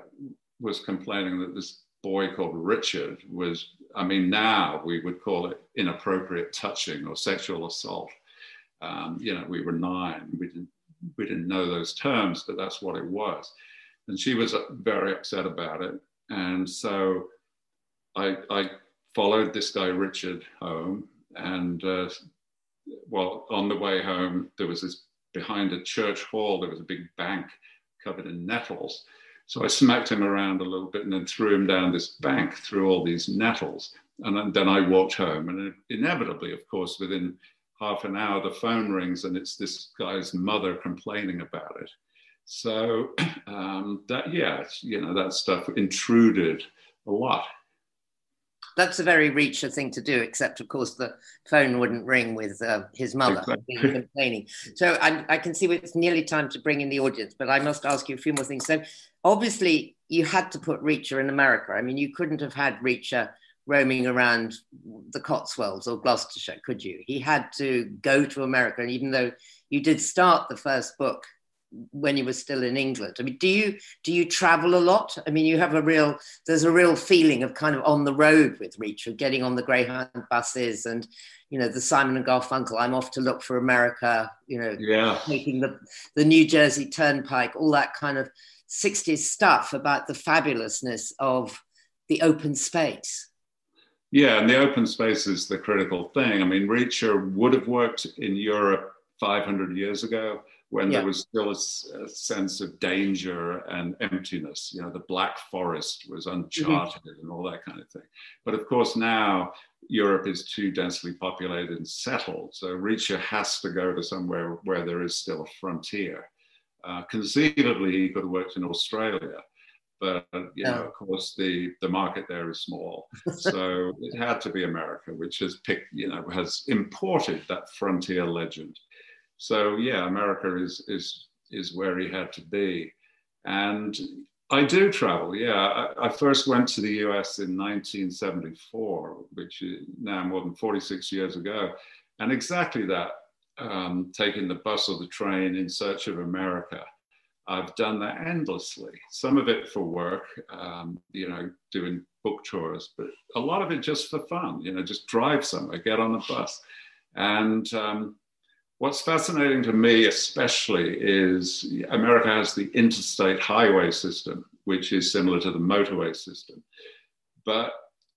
was complaining that this boy called Richard was, I mean, now we would call it inappropriate touching or sexual assault. Um, you know, we were nine, we didn't, we didn't know those terms, but that's what it was. And she was uh, very upset about it. And so I, I followed this guy, Richard, home and uh, well, on the way home, there was this behind a church hall, there was a big bank covered in nettles. So I smacked him around a little bit and then threw him down this bank through all these nettles. And then I walked home. And inevitably, of course, within half an hour, the phone rings and it's this guy's mother complaining about it. So um, that, yeah, you know, that stuff intruded a lot that's a very Reacher thing to do, except of course the phone wouldn't ring with uh, his mother exactly. complaining. So I, I, can see it's nearly time to bring in the audience, but I must ask you a few more things. So obviously you had to put Reacher in America. I mean, you couldn't have had Reacher roaming around the Cotswolds or Gloucestershire, could you? He had to go to America, and even though you did start the first book when you were still in England. I mean, do you do you travel a lot? I mean, you have a real there's a real feeling of kind of on the road with Reacher, getting on the Greyhound buses and you know the Simon and Garfunkel. I'm off to look for America. You know, yeah, taking the the New Jersey Turnpike, all that kind of 60s stuff about the fabulousness of the open space. Yeah, and the open space is the critical thing. I mean, Reacher would have worked in Europe 500 years ago when yeah. there was still a, a, sense of danger and emptiness. You know, the Black Forest was uncharted mm-hmm. and all that kind of thing. But of course, now Europe is too densely populated and settled. So Reacher has to go to somewhere where there is still a frontier. Uh, conceivably, he could have worked in Australia. But you know, of course, the, the market there is small, so it had to be America, which has picked, you know, has imported that frontier legend. So yeah, America is is is where he had to be, and I do travel. Yeah, I, I first went to the U.S. in 1974, which is now more than 46 years ago, and exactly that. Um, taking the bus or the train in search of America. I've done that endlessly. Some of it for work, um, you know, doing book tours, but a lot of it just for fun. You know, just drive somewhere, get on the bus, and um, What's fascinating to me, especially, is America has the interstate highway system, which is similar to the motorway system. But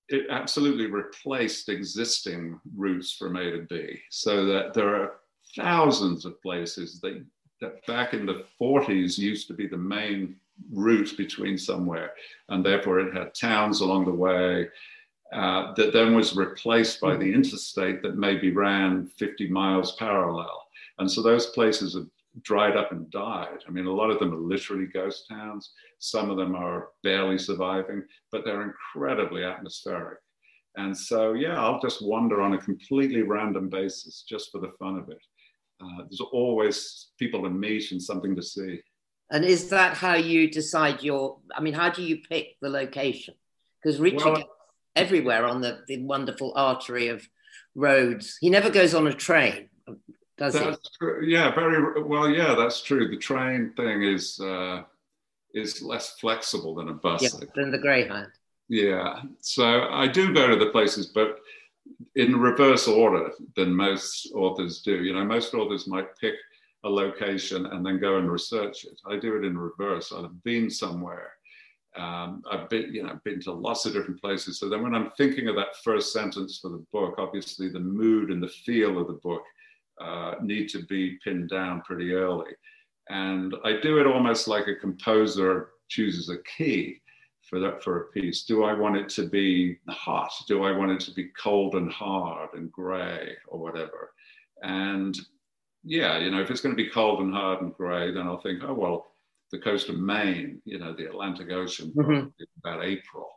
it absolutely replaced existing routes from A to B, so that there are thousands of places that, that back in the 40s used to be the main route between somewhere, and therefore it had towns along the way. Uh, that then was replaced by the interstate that maybe ran 50 miles parallel. And so those places have dried up and died. I mean, a lot of them are literally ghost towns. Some of them are barely surviving, but they're incredibly atmospheric. And so, yeah, I'll just wander on a completely random basis just for the fun of it. Uh, there's always people to meet and something to see. And is that how you decide your? I mean, how do you pick the location? Because Richard well, everywhere on the, the wonderful artery of roads. He never goes on a train, does that's True. Yeah, very well. Yeah, that's true. The train thing is uh, is less flexible than a bus. Yeah, than the Greyhound. Yeah. So I do go to the places, but in reverse order than most authors do. You know, most authors might pick a location and then go and research it. I do it in reverse. I've been somewhere. Um, I've been, you know, been to lots of different places. So then when I'm thinking of that first sentence for the book, obviously the mood and the feel of the book uh, need to be pinned down pretty early. And I do it almost like a composer chooses a key for that for a piece. Do I want it to be hot? Do I want it to be cold and hard and gray or whatever? And yeah, you know, if it's going to be cold and hard and gray, then I'll think, oh well, the coast of Maine, you know, the Atlantic Ocean, mm-hmm. about April.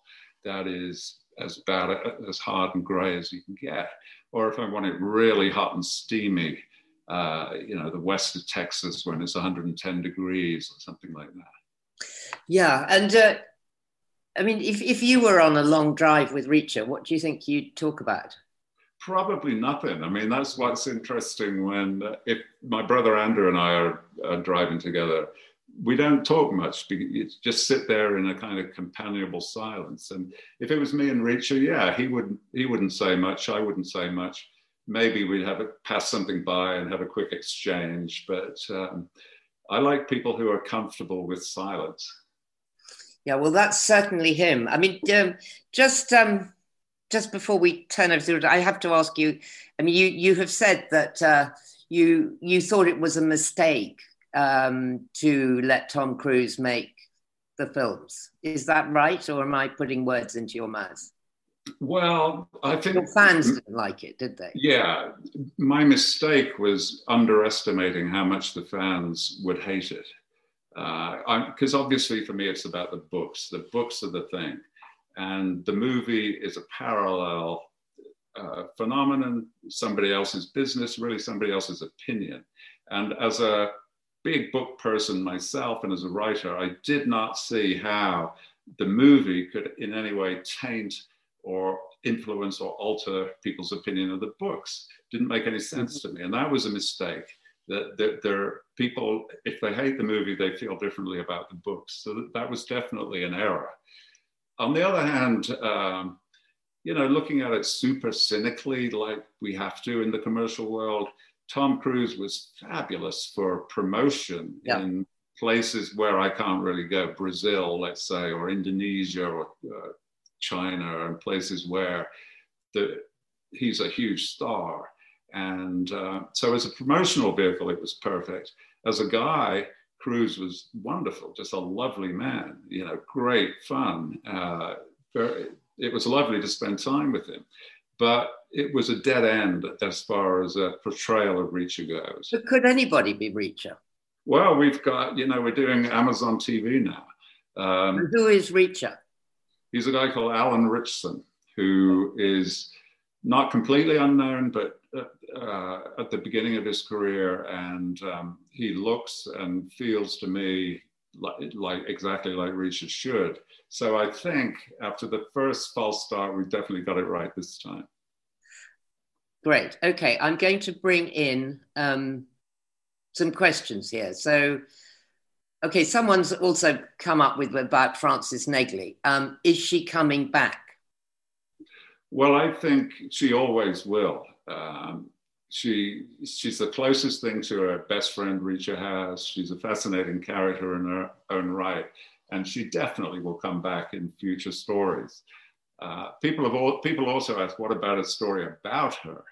That is as bad as hard and grey as you can get. Or if I want it really hot and steamy, uh, you know, the west of Texas when it's 110 degrees or something like that. Yeah, and uh, I mean, if if you were on a long drive with Reacher, what do you think you'd talk about? Probably nothing. I mean, that's what's interesting when uh, if my brother Andrew and I are, are driving together we don't talk much. You just sit there in a kind of companionable silence. And if it was me and Reacher, yeah, he wouldn't he wouldn't say much. I wouldn't say much. Maybe we'd have it pass something by and have a quick exchange. But um, I like people who are comfortable with silence. Yeah, well, that's certainly him. I mean, um, just um, just before we turn over I have to ask you. I mean, you you have said that uh, you you thought it was a mistake um, to let Tom Cruise make the films. Is that right, or am I putting words into your mouth? Well, I think fans didn't like it, did they? Yeah, my mistake was underestimating how much the fans would hate it. Because uh, obviously, for me, it's about the books. The books are the thing, and the movie is a parallel uh, phenomenon, somebody else's business, really somebody else's opinion. And as a big book person myself and as a writer, I did not see how the movie could in any way taint or influence or alter people's opinion of the books. Didn't make any sense mm-hmm. to me. And that was a mistake. That, that there people, if they hate the movie, they feel differently about the books. So that, that was definitely an error. On the other hand, um, you know, looking at it super cynically, like we have to in the commercial world, Tom Cruise was fabulous for promotion yeah. in places where I can't really go, Brazil, let's say, or Indonesia or uh, China, and places where the, he's a huge star. And uh, so, as a promotional vehicle, it was perfect. As a guy, Cruise was wonderful, just a lovely man, you know, great fun. Uh, very, it was lovely to spend time with him but it was a dead end as far as a portrayal of Reacher goes. But could anybody be Reacher? Well, we've got, you know, we're doing Amazon TV now. Um, who is Reacher? He's a guy called Alan Ritchson, who is not completely unknown, but uh, at the beginning of his career. And um, he looks and feels to me like, like exactly like Reacher should. So I think after the first false start, we've definitely got it right this time. Great. Okay, I'm going to bring in um, some questions here. So, okay, someone's also come up with about Frances Neagley. Um, is she coming back? Well, I think she always will. Um, she she's the closest thing to her best friend Reacher has. She's a fascinating character in her own right and she definitely will come back in future stories. Uh, people have all, people also ask, what about a story about her,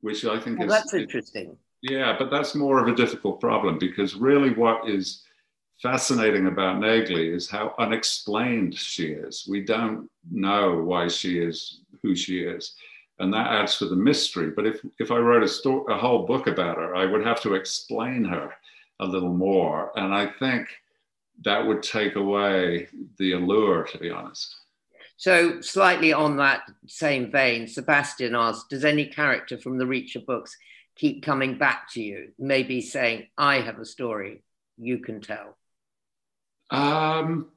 which I think well, is that's interesting. Yeah, but that's more of a difficult problem because really, what is fascinating about Neagley is how unexplained she is. We don't know why she is who she is. And that adds to the mystery. But if, if I wrote a, story, a whole book about her, I would have to explain her a little more. And I think that would take away the allure, to be honest. So, slightly on that same vein, Sebastian asked Does any character from the Reacher books keep coming back to you? Maybe saying, I have a story you can tell? Um,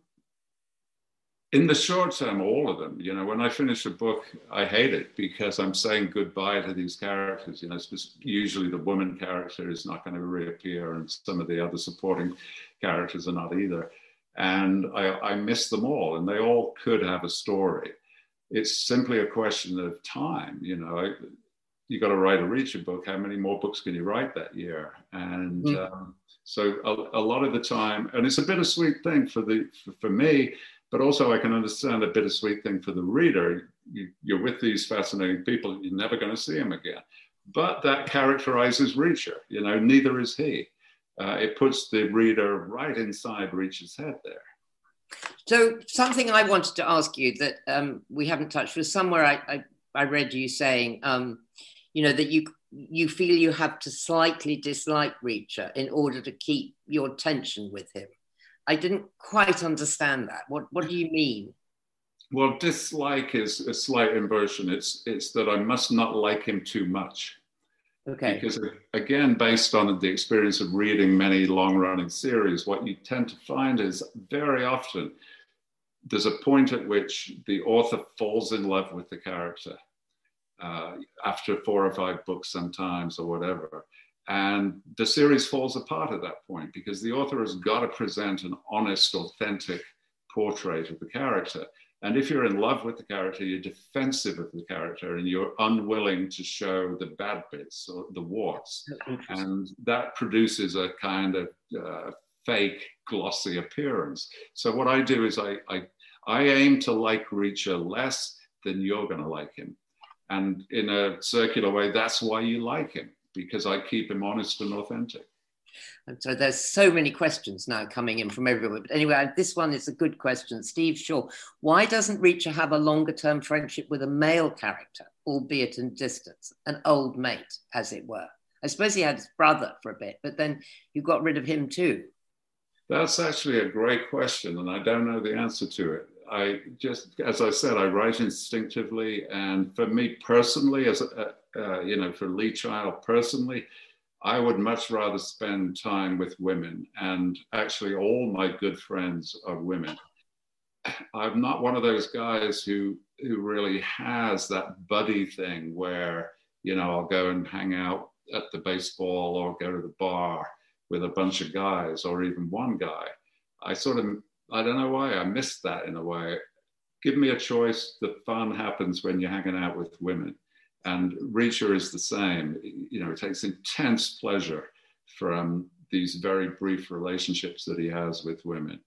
in the short term, all of them. You know, when I finish a book, I hate it because I'm saying goodbye to these characters. You know, usually the woman character is not going to reappear, and some of the other supporting characters are not either. and I, I miss them all, and they all could have a story. It's simply a question of time, you know. You got to write a Reacher book. How many more books can you write that year? And mm. um, so a, a, lot of the time, and it's a bittersweet thing for the for, for me, but also I can understand a bittersweet thing for the reader. You, you're with these fascinating people, you're never going to see them again. But that characterizes Reacher. You know, neither is he uh, it puts the reader right inside Reacher's head there. So something I wanted to ask you that um, we haven't touched was somewhere I, I, I read you saying, um, you know, that you you feel you have to slightly dislike Reacher in order to keep your tension with him. I didn't quite understand that. What what do you mean? Well, dislike is a slight inversion. It's it's that I must not like him too much. Okay. Because again, based on the experience of reading many long running series, what you tend to find is very often there's a point at which the author falls in love with the character uh, after four or five books, sometimes, or whatever. And the series falls apart at that point because the author has got to present an honest, authentic portrait of the character. And if you're in love with the character, you're defensive of the character and you're unwilling to show the bad bits or the warts. And that produces a kind of uh, fake, glossy appearance. So what I do is I, I, I aim to like Reacher less than you're going to like him. And in a circular way, that's why you like him, because I keep him honest and authentic. And so there's so many questions now coming in from everywhere. But anyway, this one is a good question. Steve Shaw, why doesn't Reacher have a longer term friendship with a male character, albeit in distance, an old mate, as it were? I suppose he had his brother for a bit, but then you got rid of him too. That's actually a great question, and I don't know the answer to it. I just, as I said, I write instinctively, and for me personally, as a, uh, you know, for Lee Child personally, I would much rather spend time with women, and actually, all my good friends are women. I'm not one of those guys who who really has that buddy thing where you know I'll go and hang out at the baseball or go to the bar with a bunch of guys or even one guy. I sort of I don't know why I missed that in a way. Give me a choice. The fun happens when you're hanging out with women. And Reacher is the same. You know, it takes intense pleasure from these very brief relationships that he has with women.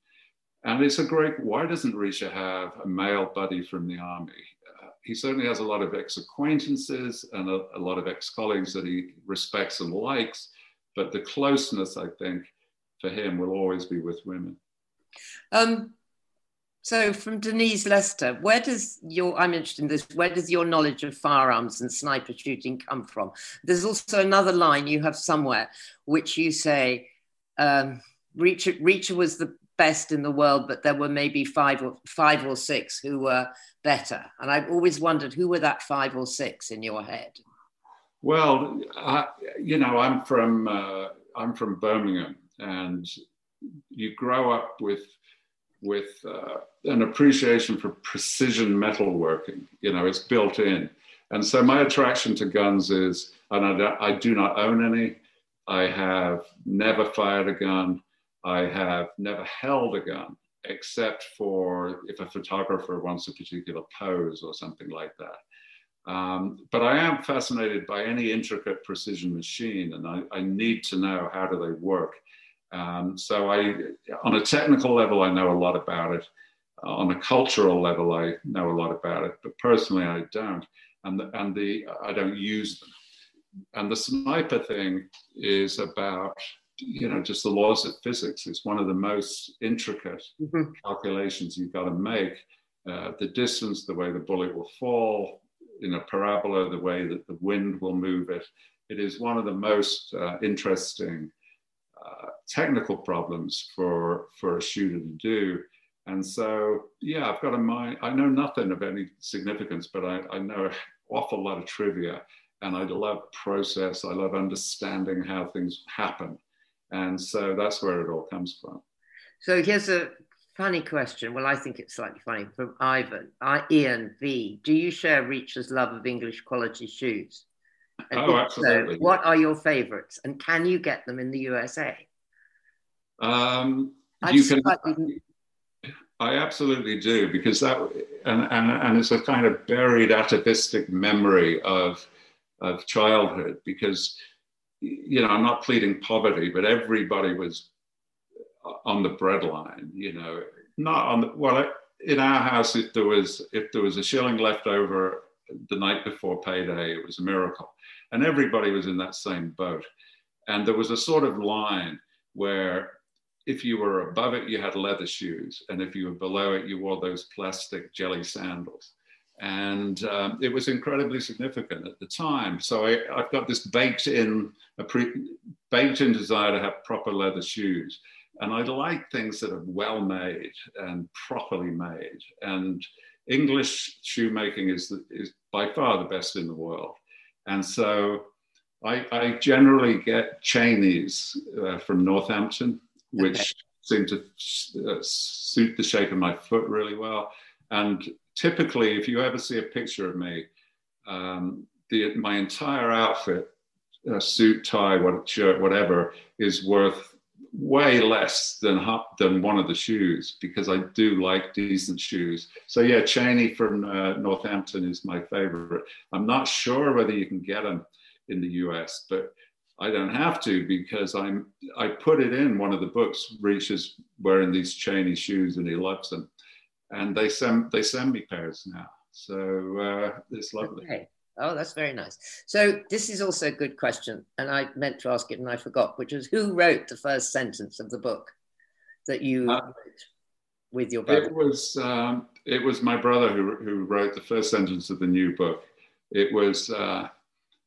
And it's a great, why doesn't Reacher have a male buddy from the army? Uh, he certainly has a lot of ex acquaintances and a, a lot of ex colleagues that he respects and likes, but the closeness, I think, for him will always be with women. Um, so, from Denise Lester, where does your, I'm interested in this, where does your knowledge of firearms and sniper shooting come from? There's also another line you have somewhere which you say, um, Reacher, Reacher was the best in the world, but there were maybe five or, five or six who were better. And I've always wondered who were that five or six in your head? Well, I, you know, I'm from, uh, I'm from Birmingham and you grow up with with uh, an appreciation for precision metalworking. You know, it's built in. And so my attraction to guns is, and I, I do not own any. I have never fired a gun. I have never held a gun, except for if a photographer wants a particular pose or something like that. Um, but I am fascinated by any intricate precision machine, and I, I need to know how do they work. Um, so I, on a technical level, I know a lot about it. Uh, on a cultural level, I know a lot about it, but personally, I don't, and the, and the I don't use them. And the sniper thing is about you know just the laws of physics. It's one of the most intricate mm-hmm. calculations you've got to make. Uh, the distance, the way the bullet will fall in a parabola, the way that the wind will move it. It is one of the most uh, interesting uh, technical problems for for a shooter to do. And so, yeah, I've got a mind. I know nothing of any significance, but I, I know an awful lot of trivia, and I love process. I love understanding how things happen, and so that's where it all comes from. So here's a funny question. Well, I think it's slightly funny from Ivan. I, Ian V. Do you share Reacher's love of English quality shoes? And oh, absolutely. So, what are your favorites and can you get them in the USA? Um, you can, I absolutely do because that and, and, and it's a kind of buried atavistic memory of of childhood because you know I'm not pleading poverty, but everybody was on the breadline. You know, not on the well in our house if there was if there was a shilling left over the night before payday, it was a miracle, and everybody was in that same boat. And there was a sort of line where if you were above it, you had leather shoes. And if you were below it, you wore those plastic jelly sandals. And um, it was incredibly significant at the time. So I, have got this baked in, a pre, baked in desire to have proper leather shoes. And I like things that are well made and properly made. And English shoemaking is, is by far the best in the world. And so I, I generally get Cheaneys uh, from Northampton which okay. seem to uh, suit the shape of my foot really well. And typically, if you ever see a picture of me, um, the, my entire outfit, uh, suit, tie, what, shirt, whatever, is worth way less than than one of the shoes because I do like decent shoes. So yeah, Cheaney from uh, Northampton is my favorite. I'm not sure whether you can get them in the U.S., but I don't have to because I'm I put it in one of the books. Reach is wearing these Cheaney shoes and he loves them, and they send they send me pairs now. So uh, it's lovely. Okay. Oh, that's very nice. So this is also a good question, and I meant to ask it and I forgot, which is who wrote the first sentence of the book that you uh, wrote with your brother? It was um, it was my brother who who wrote the first sentence of the new book. It was. Uh,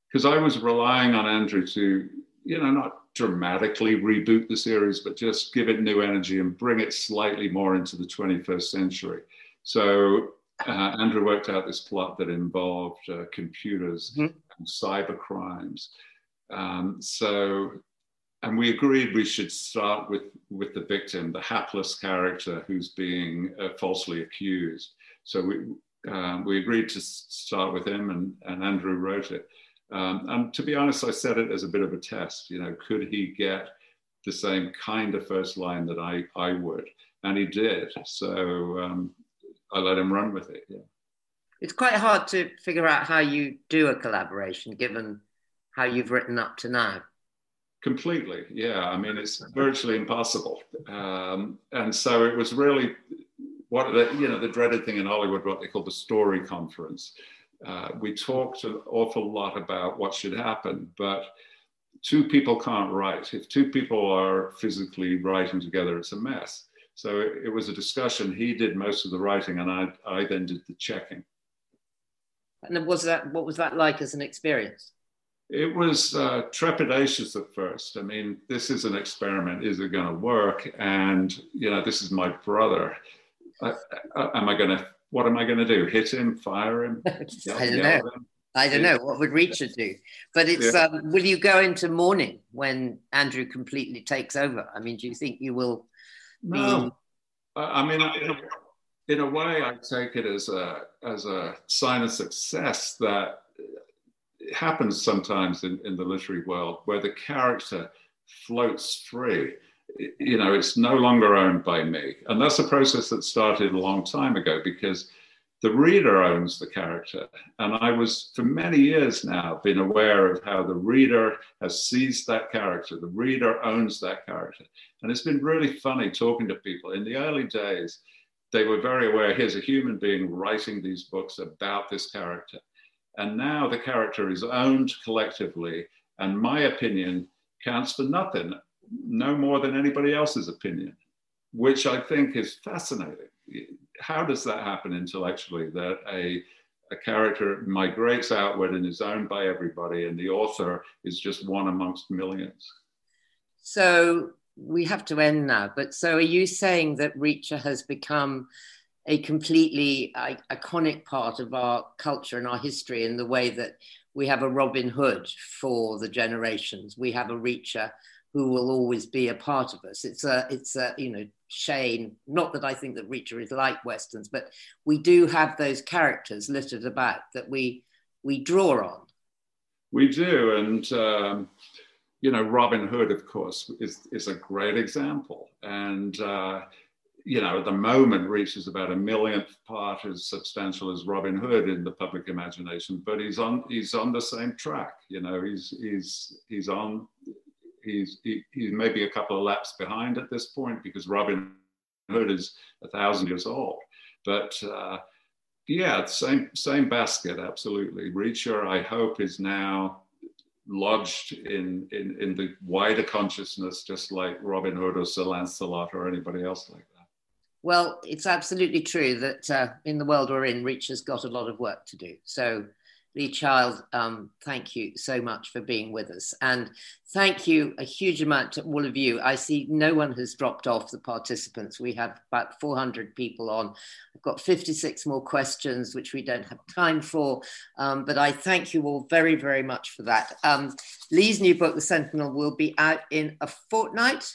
because I was relying on Andrew to, you know, not dramatically reboot the series, but just give it new energy and bring it slightly more into the 21st century. So uh, Andrew worked out this plot that involved uh, computers mm-hmm. and cyber crimes. Um, so, and we agreed we should start with with the victim, the hapless character who's being uh, falsely accused. So we um, we agreed to start with him, and, and Andrew wrote it. Um, and to be honest, I said it as a bit of a test. You know, could he get the same kind of first line that I, I would? And he did. So um, I let him run with it. Yeah. It's quite hard to figure out how you do a collaboration given how you've written up to now. Completely, yeah. I mean, it's virtually impossible. Um, and so it was really what the, you know the dreaded thing in Hollywood, what they call the story conference uh, we talked an awful lot about what should happen, but two people can't write. If two people are physically writing together, it's a mess. So it, it was a discussion. He did most of the writing, and I, I then did the checking. And was that what was that like as an experience? It was uh, trepidatious at first. I mean, this is an experiment. Is it going to work? And you know, this is my brother. I, I, am I going to what am I going to do? Hit him? Fire him? I don't know. I don't know. What would Reacher do? But it's yeah. um, will you go into mourning when Andrew completely takes over? I mean, do you think you will? No. I mean, in a, in a way, I take it as a as a sign of success that it happens sometimes in, in the literary world where the character floats free you know, it's no longer owned by me. And that's a process that started a long time ago because the reader owns the character. And I was, for many years now, been aware of how the reader has seized that character. The reader owns that character. And it's been really funny talking to people. In the early days, they were very aware here's a human being writing these books about this character. And now the character is owned collectively. And my opinion counts for nothing no more than anybody else's opinion, which I think is fascinating. How does that happen intellectually that a, a character migrates outward and is owned by everybody, and the author is just one amongst millions? So we have to end now, but so are you saying that Reacher has become a completely iconic part of our culture and our history in the way that we have a Robin Hood for the generations, we have a Reacher who will always be a part of us. It's a, it's a, you know, Shane. Not that I think that Reacher is like westerns, but we do have those characters littered about that we we draw on. We do, and um, you know, Robin Hood, of course, is is a great example, and uh, you know, at the moment Reacher's about a millionth part as substantial as Robin Hood in the public imagination, but he's on he's on the same track. You know, he's he's he's on he's he, he's maybe a couple of laps behind at this point because Robin Hood is a thousand years old. But uh, yeah, same same basket, absolutely. Reacher, I hope, is now lodged in, in in the wider consciousness, just like Robin Hood or Sir Lancelot or anybody else like that. Well, it's absolutely true that uh, in the world we're in, Reacher's got a lot of work to do. So Lee Child, um, thank you so much for being with us. And thank you a huge amount to all of you. I see no one has dropped off the participants. We have about 400 people on. I've got 56 more questions, which we don't have time for. Um, but I thank you all very, very much for that. Um, Lee's new book, The Sentinel, will be out in a fortnight.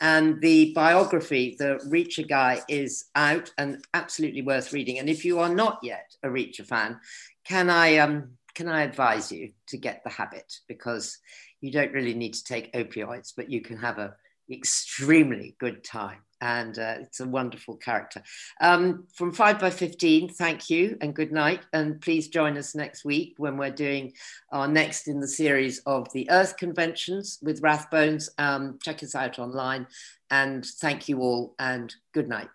And the biography, The Reacher Guy, is out and absolutely worth reading. And if you are not yet a Reacher fan, can I um, can I advise you to get the habit because you don't really need to take opioids, but you can have a extremely good time. And uh, it's a wonderful character. Um, from 5 by 15, thank you and good night. And please join us next week when we're doing our next in the series of the Earth Conventions with Rathbones. Um, check us out online. And thank you all and good night.